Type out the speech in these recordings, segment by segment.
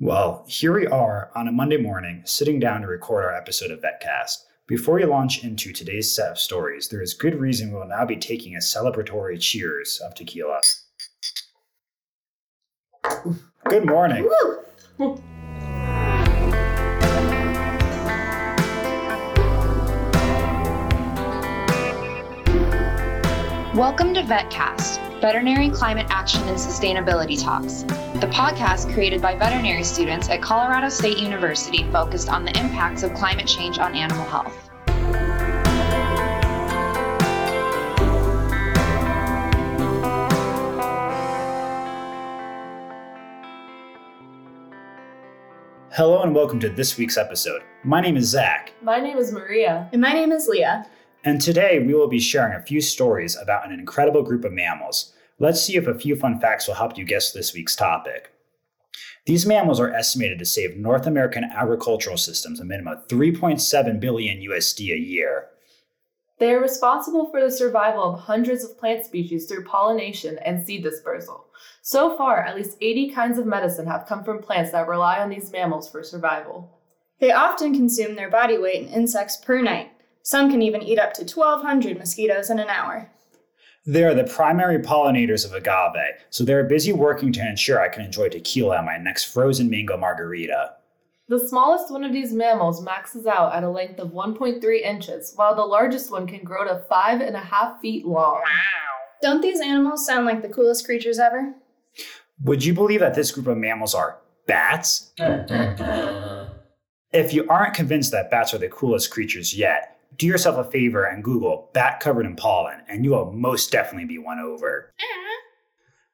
Well, here we are on a Monday morning, sitting down to record our episode of VetCast. Before we launch into today's set of stories, there is good reason we will now be taking a celebratory cheers of tequila. Good morning. Welcome to VetCast, Veterinary Climate Action and Sustainability Talks, the podcast created by veterinary students at Colorado State University focused on the impacts of climate change on animal health. Hello and welcome to this week's episode. My name is Zach, My name is Maria. And my name is Leah. and today we will be sharing a few stories about an incredible group of mammals. Let's see if a few fun facts will help you guess this week's topic. These mammals are estimated to save North American agricultural systems a minimum of 3.7 billion USD a year. They are responsible for the survival of hundreds of plant species through pollination and seed dispersal. So far, at least 80 kinds of medicine have come from plants that rely on these mammals for survival. They often consume their body weight in insects per night. Some can even eat up to 1,200 mosquitoes in an hour. They are the primary pollinators of agave, so they're busy working to ensure I can enjoy tequila on my next frozen mango margarita. The smallest one of these mammals maxes out at a length of 1.3 inches, while the largest one can grow to 5.5 feet long. Don't these animals sound like the coolest creatures ever? Would you believe that this group of mammals are bats? If you aren't convinced that bats are the coolest creatures yet, do yourself a favor and Google bat covered in pollen, and you will most definitely be won over.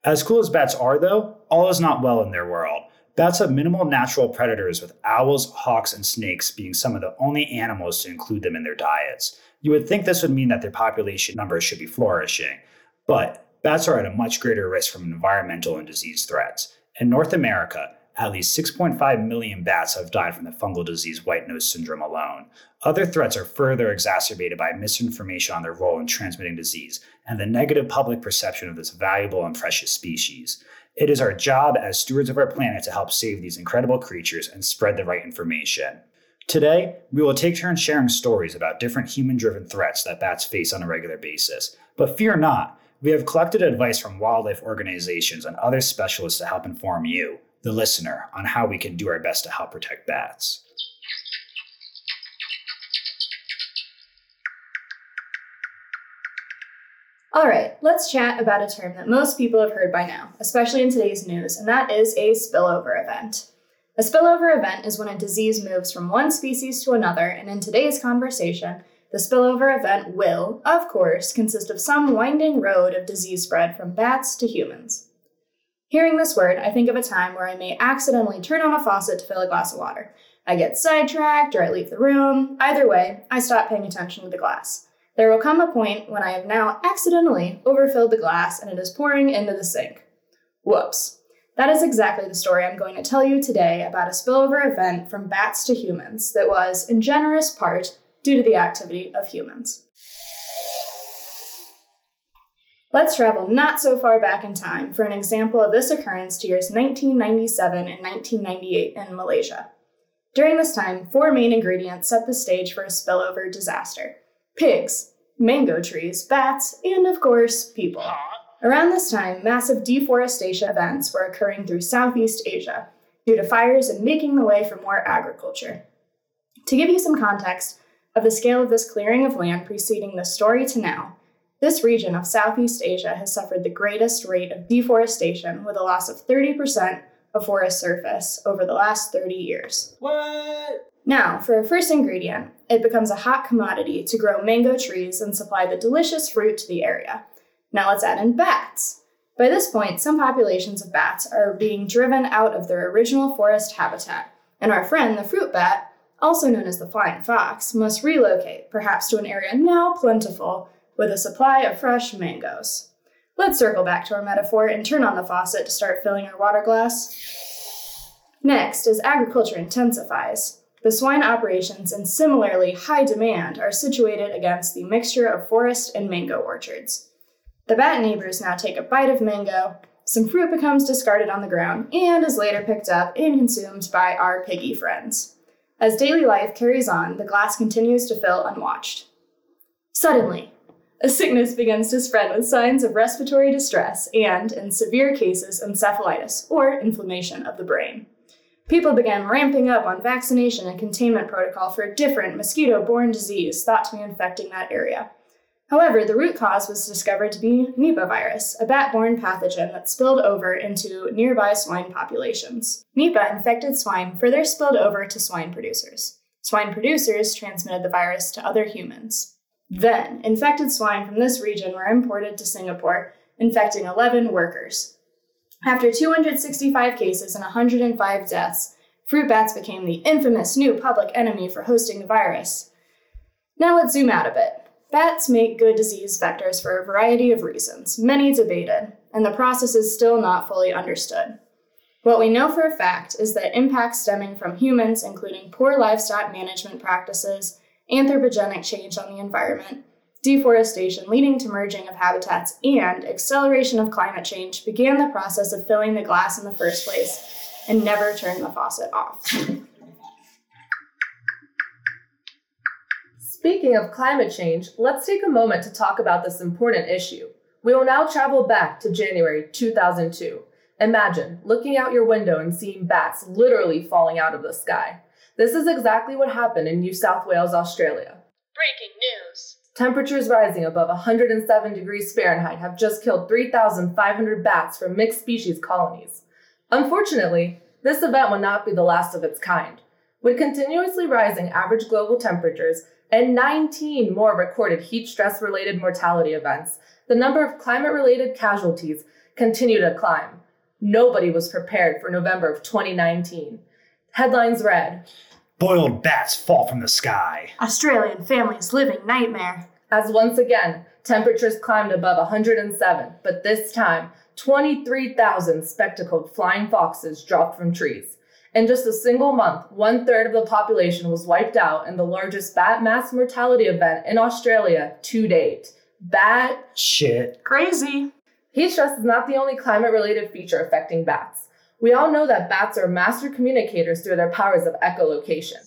As cool as bats are, though, all is not well in their world. Bats have minimal natural predators, with owls, hawks, and snakes being some of the only animals to include them in their diets. You would think this would mean that their population numbers should be flourishing, but bats are at a much greater risk from environmental and disease threats. In North America, at least 6.5 million bats have died from the fungal disease white nose syndrome alone. Other threats are further exacerbated by misinformation on their role in transmitting disease and the negative public perception of this valuable and precious species. It is our job as stewards of our planet to help save these incredible creatures and spread the right information. Today, we will take turns sharing stories about different human driven threats that bats face on a regular basis. But fear not, we have collected advice from wildlife organizations and other specialists to help inform you, the listener, on how we can do our best to help protect bats. All right, let's chat about a term that most people have heard by now, especially in today's news, and that is a spillover event. A spillover event is when a disease moves from one species to another, and in today's conversation, the spillover event will, of course, consist of some winding road of disease spread from bats to humans. Hearing this word, I think of a time where I may accidentally turn on a faucet to fill a glass of water. I get sidetracked or I leave the room. Either way, I stop paying attention to the glass. There will come a point when I have now accidentally overfilled the glass and it is pouring into the sink. Whoops. That is exactly the story I'm going to tell you today about a spillover event from bats to humans that was, in generous part, due to the activity of humans. Let's travel not so far back in time for an example of this occurrence to years 1997 and 1998 in Malaysia. During this time, four main ingredients set the stage for a spillover disaster pigs, mango trees, bats, and of course, people. Around this time, massive deforestation events were occurring through Southeast Asia due to fires and making the way for more agriculture. To give you some context of the scale of this clearing of land preceding the story to now, this region of Southeast Asia has suffered the greatest rate of deforestation with a loss of 30% of forest surface over the last 30 years. What? Now, for our first ingredient, it becomes a hot commodity to grow mango trees and supply the delicious fruit to the area. Now let's add in bats. By this point, some populations of bats are being driven out of their original forest habitat, and our friend, the fruit bat, also known as the flying fox, must relocate, perhaps to an area now plentiful with a supply of fresh mangoes. Let's circle back to our metaphor and turn on the faucet to start filling our water glass. Next, as agriculture intensifies, the swine operations in similarly high demand are situated against the mixture of forest and mango orchards. The bat neighbors now take a bite of mango, some fruit becomes discarded on the ground and is later picked up and consumed by our piggy friends. As daily life carries on, the glass continues to fill unwatched. Suddenly, a sickness begins to spread with signs of respiratory distress and, in severe cases, encephalitis, or inflammation of the brain. People began ramping up on vaccination and containment protocol for a different mosquito borne disease thought to be infecting that area. However, the root cause was discovered to be Nipah virus, a bat borne pathogen that spilled over into nearby swine populations. Nipah infected swine further spilled over to swine producers. Swine producers transmitted the virus to other humans. Then, infected swine from this region were imported to Singapore, infecting 11 workers. After 265 cases and 105 deaths, fruit bats became the infamous new public enemy for hosting the virus. Now let's zoom out a bit. Bats make good disease vectors for a variety of reasons, many debated, and the process is still not fully understood. What we know for a fact is that impacts stemming from humans, including poor livestock management practices, anthropogenic change on the environment, deforestation leading to merging of habitats, and acceleration of climate change began the process of filling the glass in the first place and never turned the faucet off. Speaking of climate change, let's take a moment to talk about this important issue. We will now travel back to January 2002. Imagine looking out your window and seeing bats literally falling out of the sky. This is exactly what happened in New South Wales, Australia. Breaking news. Temperatures rising above 107 degrees Fahrenheit have just killed 3,500 bats from mixed species colonies. Unfortunately, this event will not be the last of its kind. With continuously rising average global temperatures and 19 more recorded heat stress related mortality events, the number of climate related casualties continue to climb. Nobody was prepared for November of 2019. Headlines read Boiled bats fall from the sky. Australian families living nightmare. As once again, temperatures climbed above 107, but this time, 23,000 spectacled flying foxes dropped from trees. In just a single month, one third of the population was wiped out in the largest bat mass mortality event in Australia to date. Bat shit. Crazy. Heat stress is not the only climate related feature affecting bats. We all know that bats are master communicators through their powers of echolocation.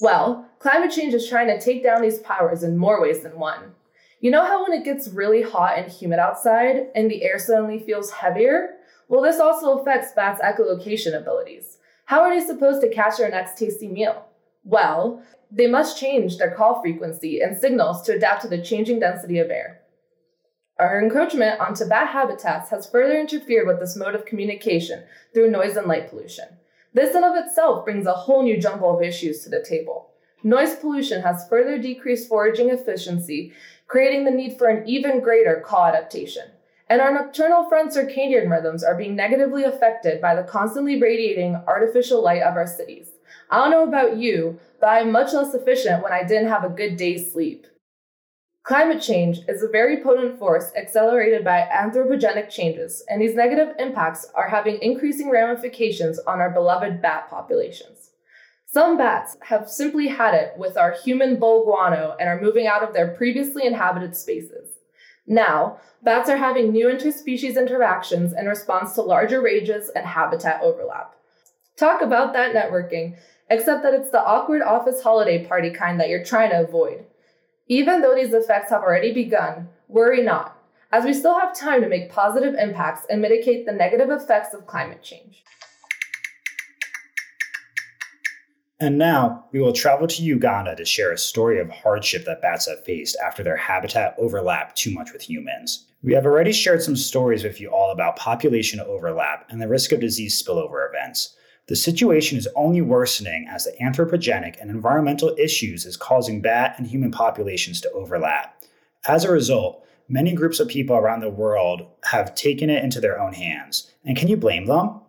Well, climate change is trying to take down these powers in more ways than one. You know how when it gets really hot and humid outside and the air suddenly feels heavier? Well, this also affects bats' echolocation abilities. How are they supposed to catch their next tasty meal? Well, they must change their call frequency and signals to adapt to the changing density of air. Our encroachment onto bat habitats has further interfered with this mode of communication through noise and light pollution. This in of itself brings a whole new jumble of issues to the table. Noise pollution has further decreased foraging efficiency, creating the need for an even greater call adaptation. And our nocturnal front circadian rhythms are being negatively affected by the constantly radiating artificial light of our cities. I don't know about you, but I'm much less efficient when I didn't have a good day's sleep. Climate change is a very potent force accelerated by anthropogenic changes, and these negative impacts are having increasing ramifications on our beloved bat populations. Some bats have simply had it with our human bull guano and are moving out of their previously inhabited spaces. Now, bats are having new interspecies interactions in response to larger ranges and habitat overlap. Talk about that networking, except that it's the awkward office holiday party kind that you're trying to avoid. Even though these effects have already begun, worry not, as we still have time to make positive impacts and mitigate the negative effects of climate change. And now we will travel to Uganda to share a story of hardship that bats have faced after their habitat overlapped too much with humans. We have already shared some stories with you all about population overlap and the risk of disease spillover events. The situation is only worsening as the anthropogenic and environmental issues is causing bat and human populations to overlap. As a result, many groups of people around the world have taken it into their own hands. And can you blame them?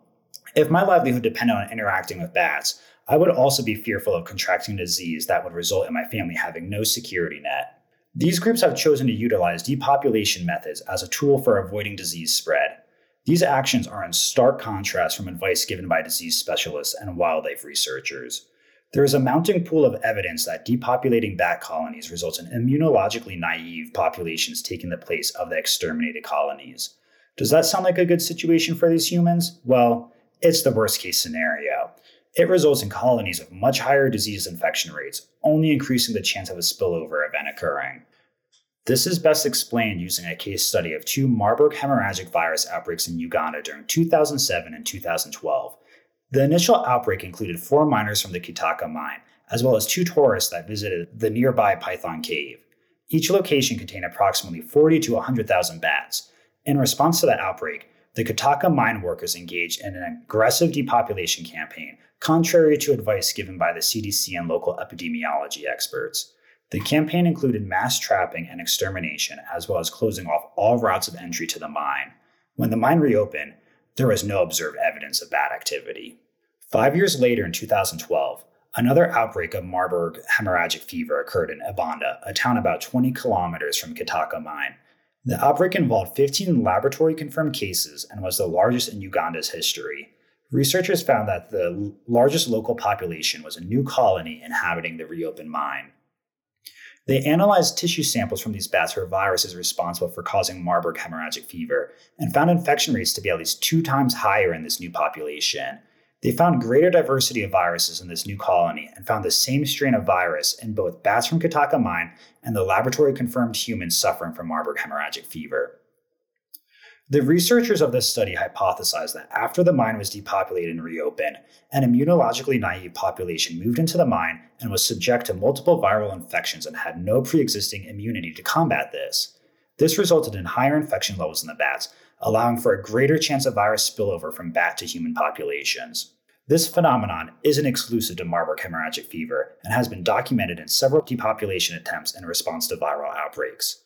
If my livelihood depended on interacting with bats, I would also be fearful of contracting a disease that would result in my family having no security net. These groups have chosen to utilize depopulation methods as a tool for avoiding disease spread. These actions are in stark contrast from advice given by disease specialists and wildlife researchers. There is a mounting pool of evidence that depopulating bat colonies results in immunologically naive populations taking the place of the exterminated colonies. Does that sound like a good situation for these humans? Well, it's the worst case scenario. It results in colonies with much higher disease infection rates, only increasing the chance of a spillover event occurring. This is best explained using a case study of two Marburg hemorrhagic virus outbreaks in Uganda during 2007 and 2012. The initial outbreak included four miners from the Kitaka mine, as well as two tourists that visited the nearby Python Cave. Each location contained approximately 40 to 100,000 bats. In response to that outbreak, the Kitaka mine workers engaged in an aggressive depopulation campaign, contrary to advice given by the CDC and local epidemiology experts. The campaign included mass trapping and extermination, as well as closing off all routes of entry to the mine. When the mine reopened, there was no observed evidence of bad activity. Five years later, in 2012, another outbreak of Marburg hemorrhagic fever occurred in Ibanda, a town about 20 kilometers from Kitaka mine. The outbreak involved 15 laboratory confirmed cases and was the largest in Uganda's history. Researchers found that the largest local population was a new colony inhabiting the reopened mine. They analyzed tissue samples from these bats for viruses responsible for causing Marburg hemorrhagic fever and found infection rates to be at least two times higher in this new population. They found greater diversity of viruses in this new colony and found the same strain of virus in both bats from Kitaka mine and the laboratory confirmed humans suffering from Marburg hemorrhagic fever. The researchers of this study hypothesized that after the mine was depopulated and reopened, an immunologically naive population moved into the mine and was subject to multiple viral infections and had no pre existing immunity to combat this. This resulted in higher infection levels in the bats, allowing for a greater chance of virus spillover from bat to human populations. This phenomenon isn't exclusive to Marburg hemorrhagic fever and has been documented in several depopulation attempts in response to viral outbreaks.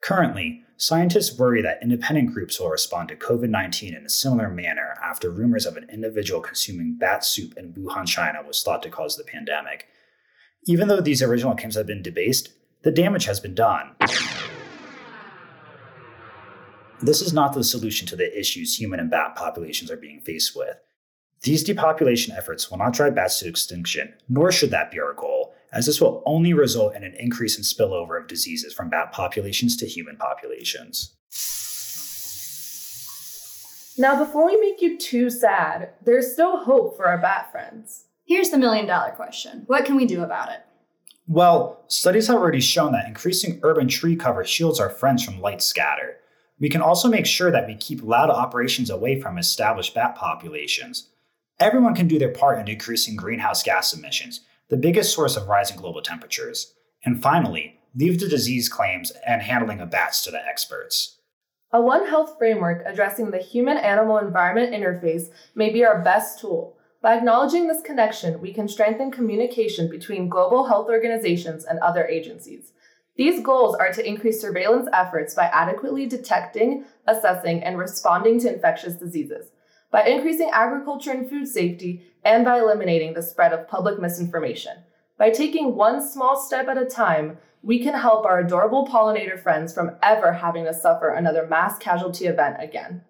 Currently, scientists worry that independent groups will respond to COVID 19 in a similar manner after rumors of an individual consuming bat soup in Wuhan, China was thought to cause the pandemic. Even though these original claims have been debased, the damage has been done. This is not the solution to the issues human and bat populations are being faced with. These depopulation efforts will not drive bats to extinction, nor should that be our goal, as this will only result in an increase in spillover of diseases from bat populations to human populations. Now, before we make you too sad, there's still hope for our bat friends. Here's the million dollar question What can we do about it? Well, studies have already shown that increasing urban tree cover shields our friends from light scatter. We can also make sure that we keep loud operations away from established bat populations. Everyone can do their part in decreasing greenhouse gas emissions, the biggest source of rising global temperatures. And finally, leave the disease claims and handling of bats to the experts. A One Health framework addressing the human animal environment interface may be our best tool. By acknowledging this connection, we can strengthen communication between global health organizations and other agencies. These goals are to increase surveillance efforts by adequately detecting, assessing, and responding to infectious diseases by increasing agriculture and food safety, and by eliminating the spread of public misinformation. By taking one small step at a time, we can help our adorable pollinator friends from ever having to suffer another mass casualty event again.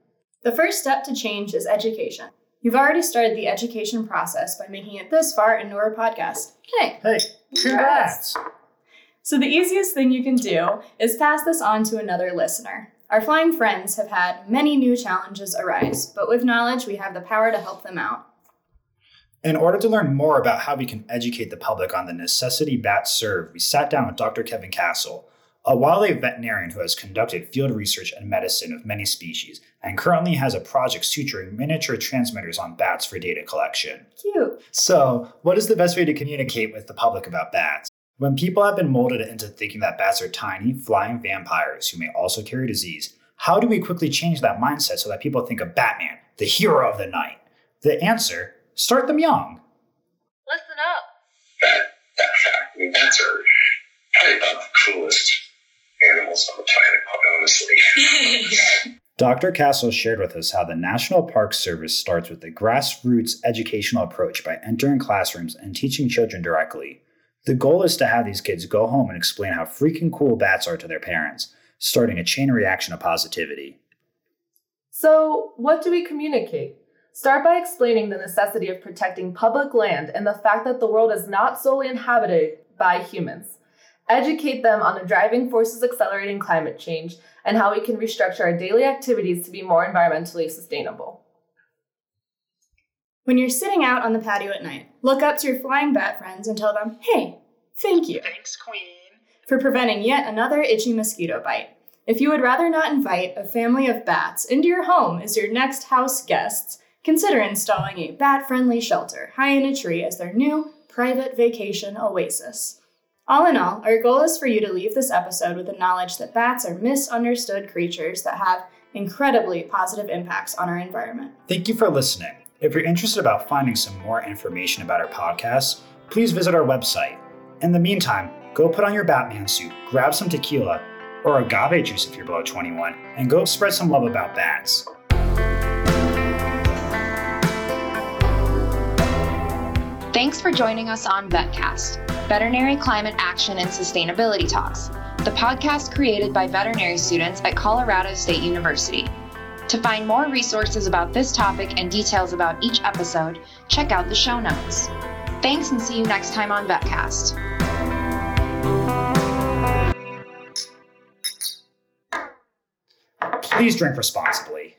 The first step to change is education. You've already started the education process by making it this far into our podcast. Hey! Hey, congrats! So, the easiest thing you can do is pass this on to another listener. Our flying friends have had many new challenges arise, but with knowledge, we have the power to help them out. In order to learn more about how we can educate the public on the necessity bats serve, we sat down with Dr. Kevin Castle, a wildlife veterinarian who has conducted field research and medicine of many species and currently has a project suturing miniature transmitters on bats for data collection. Cute. So, what is the best way to communicate with the public about bats? When people have been molded into thinking that bats are tiny, flying vampires who may also carry disease, how do we quickly change that mindset so that people think of Batman, the hero of the night? The answer start them young. Listen up. That, that fact, I mean, bats are probably about the coolest animals on the planet, honestly. Dr. Castle shared with us how the National Park Service starts with a grassroots educational approach by entering classrooms and teaching children directly. The goal is to have these kids go home and explain how freaking cool bats are to their parents, starting a chain reaction of positivity. So, what do we communicate? Start by explaining the necessity of protecting public land and the fact that the world is not solely inhabited by humans. educate them on the driving forces accelerating climate change and how we can restructure our daily activities to be more environmentally sustainable. When you're sitting out on the patio at night, look up to your flying bat friends and tell them, hey, thank you. Thanks, Queen. For preventing yet another itchy mosquito bite. If you would rather not invite a family of bats into your home as your next house guests, consider installing a bat friendly shelter high in a tree as their new private vacation oasis. All in all, our goal is for you to leave this episode with the knowledge that bats are misunderstood creatures that have incredibly positive impacts on our environment. Thank you for listening. If you're interested about finding some more information about our podcast, please visit our website. In the meantime, go put on your Batman suit, grab some tequila, or agave juice if you're below 21, and go spread some love about bats. Thanks for joining us on VetCast, Veterinary Climate Action and Sustainability Talks, the podcast created by veterinary students at Colorado State University. To find more resources about this topic and details about each episode, check out the show notes. Thanks and see you next time on VetCast. Please drink responsibly.